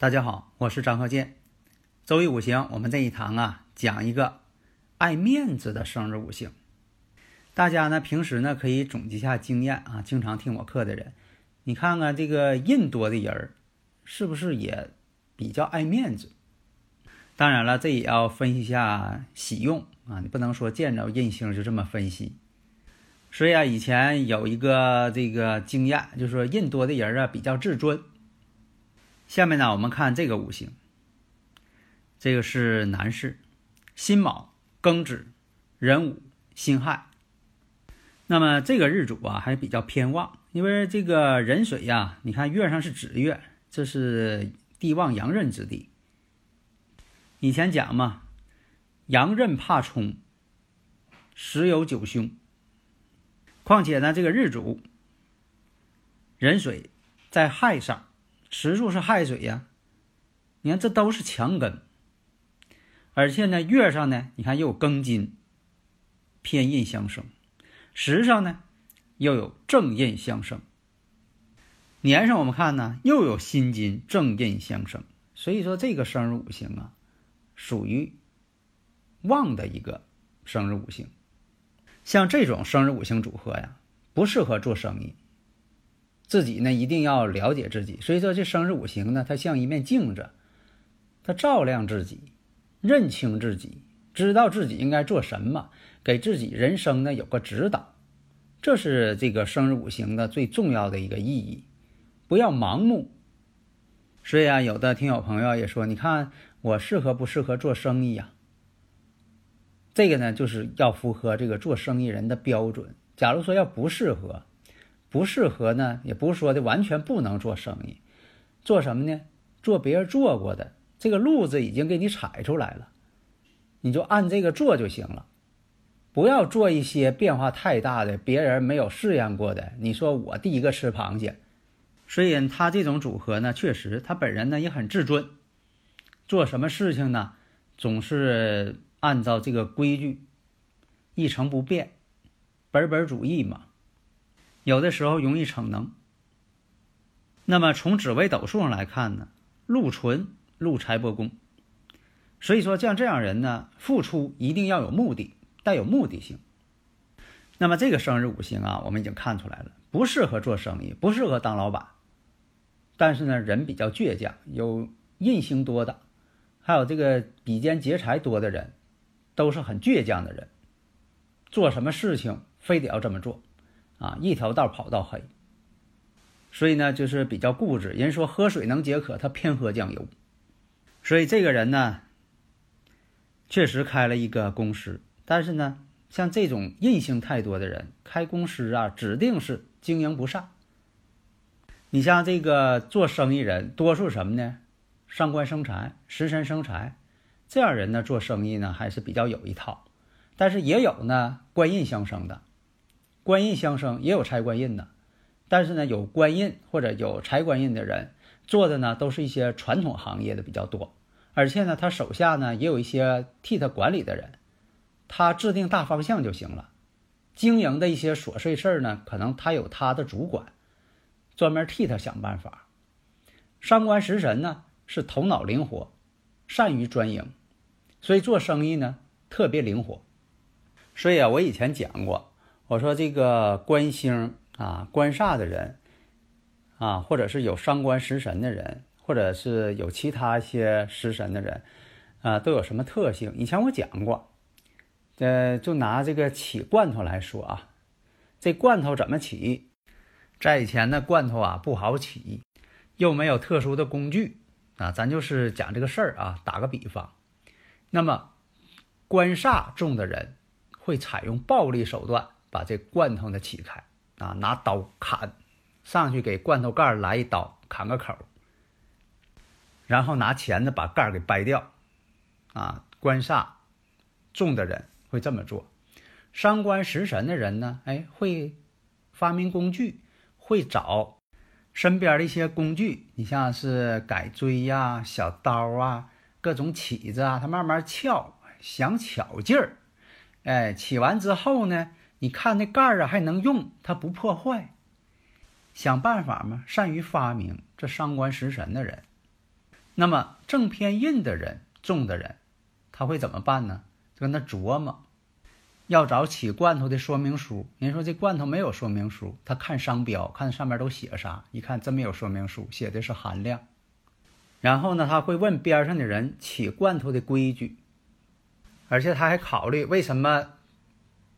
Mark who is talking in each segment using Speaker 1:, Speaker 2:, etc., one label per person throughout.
Speaker 1: 大家好，我是张鹤剑。周易五行，我们这一堂啊，讲一个爱面子的生日五行。大家呢，平时呢可以总结一下经验啊，经常听我课的人，你看看这个印多的人儿，是不是也比较爱面子？当然了，这也要分析一下喜用啊，你不能说见着印星就这么分析。所以啊，以前有一个这个经验，就是说印多的人啊比较自尊。下面呢，我们看这个五行，这个是男士，辛卯、庚子、壬午、辛亥。那么这个日主啊还比较偏旺，因为这个壬水呀，你看月上是子月，这是地旺阳刃之地。以前讲嘛，阳刃怕冲，时有九凶。况且呢，这个日主壬水在亥上。时柱是亥水呀，你看这都是强根，而且呢月上呢，你看又有庚金偏印相生，时上呢又有正印相生，年上我们看呢又有辛金正印相生，所以说这个生日五行啊，属于旺的一个生日五行，像这种生日五行组合呀，不适合做生意。自己呢一定要了解自己，所以说这生日五行呢，它像一面镜子，它照亮自己，认清自己，知道自己应该做什么，给自己人生呢有个指导，这是这个生日五行的最重要的一个意义，不要盲目。所以啊，有的听友朋友也说，你看我适合不适合做生意呀？这个呢，就是要符合这个做生意人的标准。假如说要不适合。不适合呢，也不是说的完全不能做生意，做什么呢？做别人做过的，这个路子已经给你踩出来了，你就按这个做就行了，不要做一些变化太大的，别人没有试验过的。你说我第一个吃螃蟹，所以他这种组合呢，确实他本人呢也很自尊，做什么事情呢，总是按照这个规矩，一成不变，本本主义嘛。有的时候容易逞能。那么从紫微斗数上来看呢，禄存禄财帛宫，所以说像这样人呢，付出一定要有目的，带有目的性。那么这个生日五行啊，我们已经看出来了，不适合做生意，不适合当老板。但是呢，人比较倔强，有印星多的，还有这个比肩劫财多的人，都是很倔强的人。做什么事情非得要这么做。啊，一条道跑到黑，所以呢，就是比较固执。人说喝水能解渴，他偏喝酱油。所以这个人呢，确实开了一个公司，但是呢，像这种印星太多的人开公司啊，指定是经营不善。你像这个做生意人，多数什么呢？上官生财，食神生财，这样人呢，做生意呢还是比较有一套。但是也有呢，官印相生的。官印相生也有财官印的，但是呢，有官印或者有财官印的人做的呢，都是一些传统行业的比较多，而且呢，他手下呢也有一些替他管理的人，他制定大方向就行了，经营的一些琐碎事儿呢，可能他有他的主管，专门替他想办法。上官食神呢是头脑灵活，善于专营，所以做生意呢特别灵活。所以啊，我以前讲过。我说这个官星啊，官煞的人啊，或者是有伤官食神的人，或者是有其他一些食神的人啊，都有什么特性？以前我讲过，呃，就拿这个起罐头来说啊，这罐头怎么起？在以前的罐头啊不好起，又没有特殊的工具啊，咱就是讲这个事儿啊，打个比方，那么官煞重的人会采用暴力手段把这罐头呢起开啊，拿刀砍上去给罐头盖来一刀，砍个口，然后拿钳子把盖给掰掉啊。官煞重的人会这么做，伤官食神的人呢，哎，会发明工具，会找身边的一些工具，你像是改锥呀、小刀啊、各种起子啊，他慢慢撬，想巧劲儿。哎，起完之后呢，你看那盖儿啊还能用，它不破坏，想办法嘛，善于发明。这伤官食神的人，那么正偏印的人，重的人。他会怎么办呢？就跟他琢磨，要找起罐头的说明书。人说这罐头没有说明书，他看商标，看上面都写啥？一看真没有说明书，写的是含量。然后呢，他会问边上的人起罐头的规矩，而且他还考虑为什么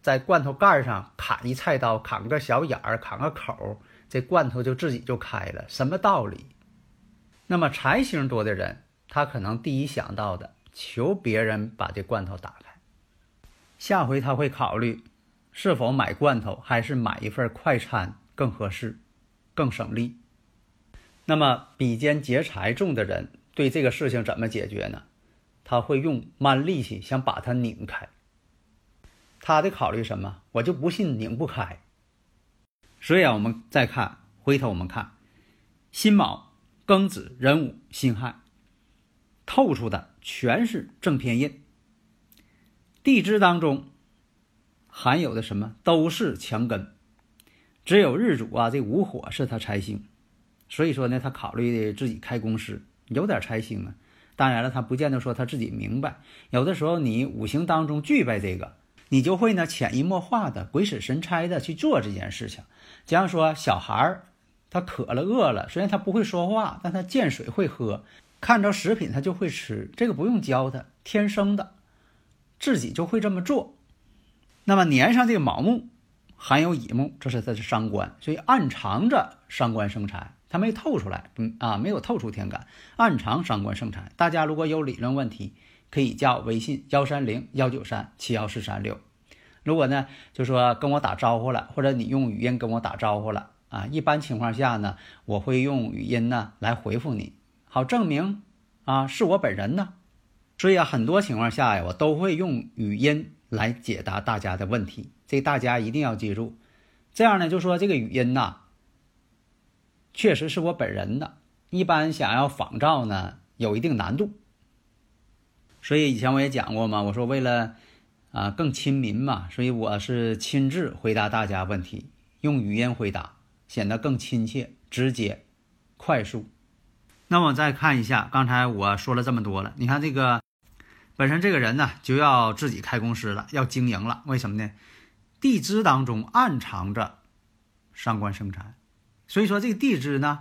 Speaker 1: 在罐头盖上砍一菜刀，砍个小眼儿，砍个口，这罐头就自己就开了，什么道理？那么财星多的人，他可能第一想到的。求别人把这罐头打开，下回他会考虑是否买罐头，还是买一份快餐更合适、更省力。那么比肩劫财重的人对这个事情怎么解决呢？他会用蛮力气想把它拧开。他的考虑什么？我就不信拧不开。所以啊，我们再看，回头我们看辛卯、庚子、壬午、辛亥。透出的全是正偏印，地支当中含有的什么都是强根，只有日主啊这午火是他财星，所以说呢，他考虑的自己开公司有点财星啊。当然了，他不见得说他自己明白，有的时候你五行当中具备这个，你就会呢潜移默化的、鬼使神差的去做这件事情。假如说小孩儿，他渴了、饿了，虽然他不会说话，但他见水会喝。看着食品他就会吃，这个不用教他，天生的，自己就会这么做。那么年上这个卯木含有乙木，这是他的伤官，所以暗藏着伤官生财，他没透出来，嗯啊，没有透出天干，暗藏伤官生财。大家如果有理论问题，可以加我微信幺三零幺九三七幺四三六。如果呢，就说跟我打招呼了，或者你用语音跟我打招呼了啊，一般情况下呢，我会用语音呢来回复你。好证明，啊，是我本人呢，所以啊，很多情况下呀，我都会用语音来解答大家的问题，这大家一定要记住。这样呢，就说这个语音呐，确实是我本人的，一般想要仿照呢，有一定难度。所以以前我也讲过嘛，我说为了啊更亲民嘛，所以我是亲自回答大家问题，用语音回答，显得更亲切、直接、快速。那我再看一下，刚才我说了这么多了，你看这个本身这个人呢，就要自己开公司了，要经营了。为什么呢？地支当中暗藏着伤官生财，所以说这个地支呢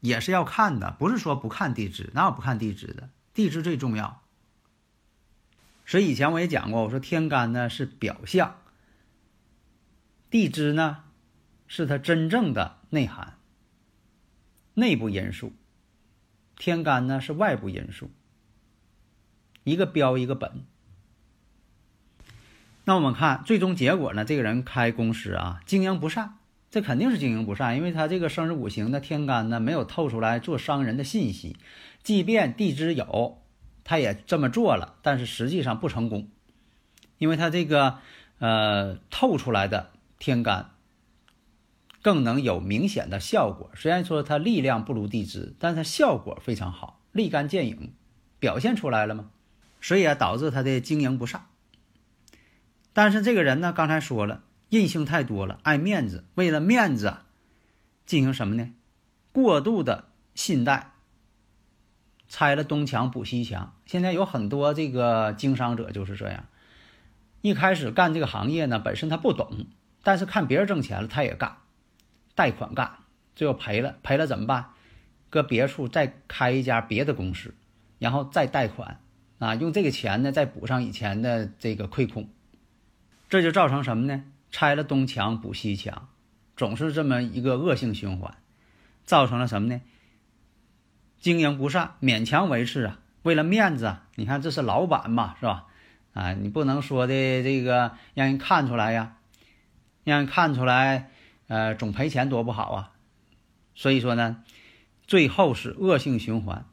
Speaker 1: 也是要看的，不是说不看地支，哪有不看地支的？地支最重要。所以以前我也讲过，我说天干呢是表象，地支呢是它真正的内涵。内部因素，天干呢是外部因素，一个标一个本。那我们看最终结果呢？这个人开公司啊，经营不善，这肯定是经营不善，因为他这个生日五行的天干呢没有透出来做商人的信息，即便地支有，他也这么做了，但是实际上不成功，因为他这个呃透出来的天干。更能有明显的效果。虽然说它力量不如地支，但它效果非常好，立竿见影，表现出来了吗？所以啊，导致他的经营不善。但是这个人呢，刚才说了，任性太多了，爱面子，为了面子进行什么呢？过度的信贷，拆了东墙补西墙。现在有很多这个经商者就是这样，一开始干这个行业呢，本身他不懂，但是看别人挣钱了，他也干。贷款干，最后赔了，赔了怎么办？搁别处再开一家别的公司，然后再贷款，啊，用这个钱呢再补上以前的这个亏空，这就造成什么呢？拆了东墙补西墙，总是这么一个恶性循环，造成了什么呢？经营不善，勉强维持啊，为了面子啊，你看这是老板嘛，是吧？啊，你不能说的这个让人看出来呀，让人看出来，呃，总赔钱多不好啊。所以说呢，最后是恶性循环，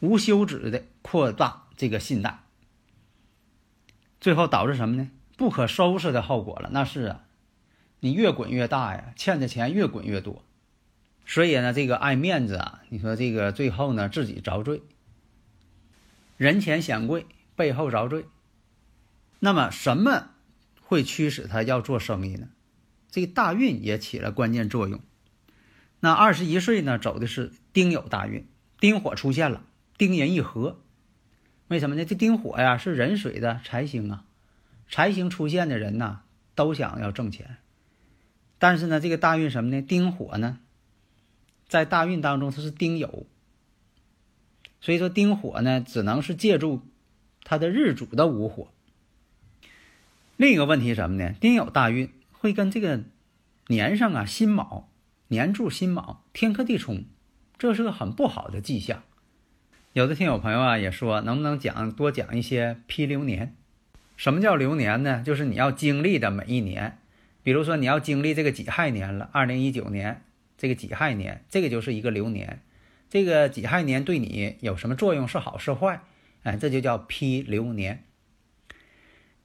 Speaker 1: 无休止的扩大这个信贷，最后导致什么呢？不可收拾的后果了。那是啊，你越滚越大呀，欠的钱越滚越多。所以呢，这个爱面子啊，你说这个最后呢，自己遭罪，人前显贵，背后遭罪。那么什么会驱使他要做生意呢？这个大运也起了关键作用。那二十一岁呢，走的是丁酉大运，丁火出现了，丁壬一合，为什么呢？这丁火呀是壬水的财星啊，财星出现的人呐，都想要挣钱。但是呢，这个大运什么呢？丁火呢，在大运当中它是丁酉，所以说丁火呢，只能是借助它的日主的午火。另一个问题什么呢？丁酉大运会跟这个年上啊辛卯年柱辛卯天克地冲，这是个很不好的迹象。有的听友朋友啊也说，能不能讲多讲一些批流年？什么叫流年呢？就是你要经历的每一年，比如说你要经历这个己亥年了，二零一九年这个己亥年，这个就是一个流年。这个己亥年对你有什么作用？是好是坏？哎，这就叫批流年。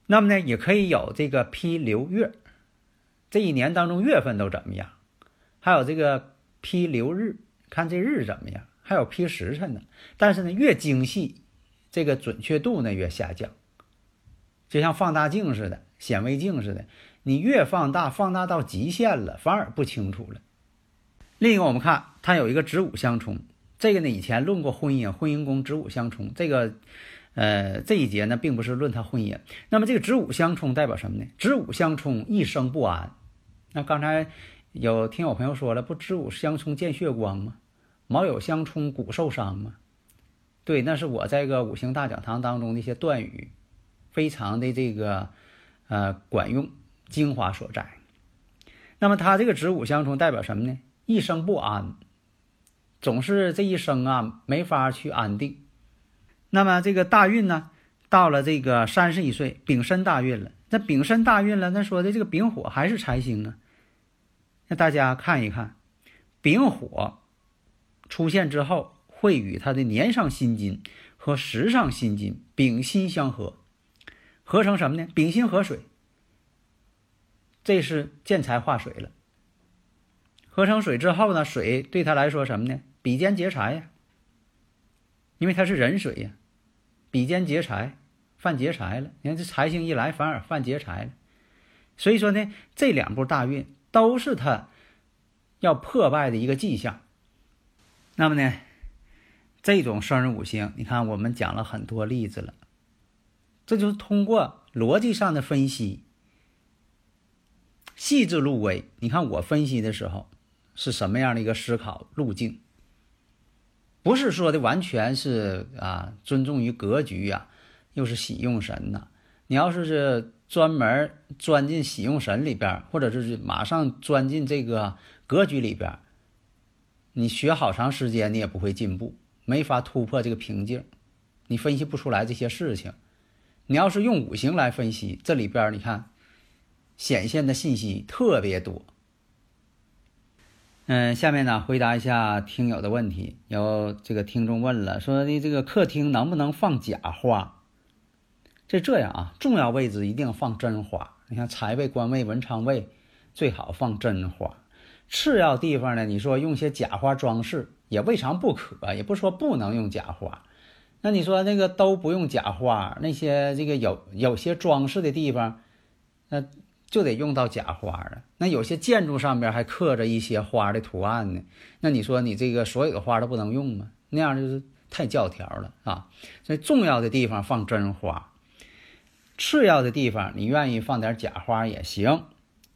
Speaker 1: 那么呢，也可以有这个批流月，这一年当中月份都怎么样？还有这个批流日，看这日怎么样？还有批时辰呢。但是呢，越精细，这个准确度呢越下降，就像放大镜似的、显微镜似的，你越放大，放大到极限了，反而不清楚了。另一个，我们看它有一个子午相冲，这个呢以前论过婚姻，婚姻宫子午相冲，这个。呃，这一节呢，并不是论它婚姻。那么这个子午相冲代表什么呢？子午相冲，一生不安。那刚才有听友朋友说了，不子午相冲见血光吗？卯酉相冲骨受伤吗？对，那是我在个五行大讲堂当中的一些断语，非常的这个呃管用，精华所在。那么他这个子午相冲代表什么呢？一生不安，总是这一生啊没法去安定。那么这个大运呢，到了这个三十一岁，丙申大运了。那丙申大运了，那说的这个丙火还是财星啊？那大家看一看，丙火出现之后，会与他的年上辛金和时上辛金丙辛相合，合成什么呢？丙辛合水，这是见财化水了。合成水之后呢，水对他来说什么呢？比肩劫财呀，因为它是壬水呀。比肩劫财，犯劫财了。你看这财星一来，反而犯劫财了。所以说呢，这两步大运都是他要破败的一个迹象。那么呢，这种生日五行，你看我们讲了很多例子了，这就是通过逻辑上的分析，细致入微。你看我分析的时候是什么样的一个思考路径？不是说的完全是啊，尊重于格局呀，又是喜用神呐。你要是是专门钻进喜用神里边，或者是马上钻进这个格局里边，你学好长时间，你也不会进步，没法突破这个瓶颈，你分析不出来这些事情。你要是用五行来分析，这里边你看显现的信息特别多。嗯，下面呢回答一下听友的问题。有这个听众问了，说的这个客厅能不能放假花？这这样啊，重要位置一定放真花。你看财位、官位、文昌位最好放真花。次要地方呢，你说用些假花装饰也未尝不可，也不说不能用假花。那你说那个都不用假花，那些这个有有些装饰的地方，那。就得用到假花了。那有些建筑上边还刻着一些花的图案呢。那你说你这个所有的花都不能用吗？那样就是太教条了啊！所以重要的地方放真花，次要的地方你愿意放点假花也行。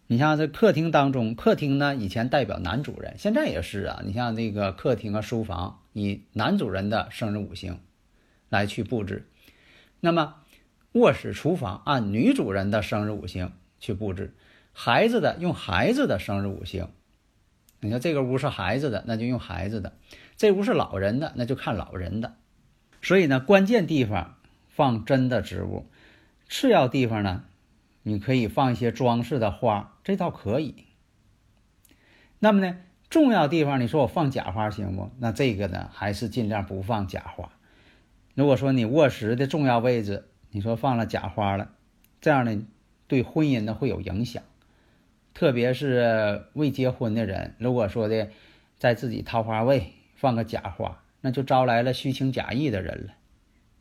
Speaker 1: 你像这客厅当中，客厅呢以前代表男主人，现在也是啊。你像这个客厅啊、书房，以男主人的生日五行来去布置。那么卧室、厨房按女主人的生日五行。去布置孩子的用孩子的生日五行，你说这个屋是孩子的，那就用孩子的；这屋是老人的，那就看老人的。所以呢，关键地方放真的植物，次要地方呢，你可以放一些装饰的花，这倒可以。那么呢，重要地方你说我放假花行不？那这个呢，还是尽量不放假花。如果说你卧室的重要位置，你说放了假花了，这样呢，对婚姻呢会有影响。特别是未结婚的人，如果说的在自己桃花位放个假花，那就招来了虚情假意的人了。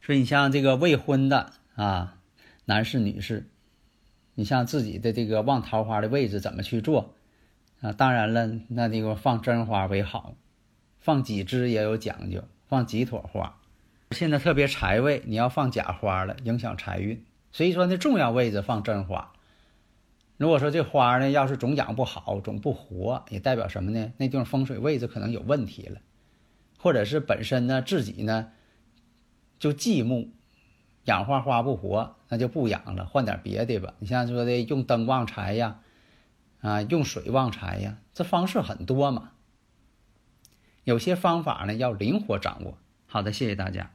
Speaker 1: 所以你像这个未婚的啊，男士女士，你像自己的这个望桃花的位置怎么去做啊？当然了，那这个放真花为好，放几枝也有讲究，放几朵花。现在特别财位，你要放假花了，影响财运。所以说那重要位置放真花。如果说这花呢，要是总养不好，总不活，也代表什么呢？那地方风水位置可能有问题了，或者是本身呢自己呢就忌木，养花花不活，那就不养了，换点别的吧。你像说的用灯旺财呀，啊，用水旺财呀，这方式很多嘛。有些方法呢要灵活掌握。好的，谢谢大家。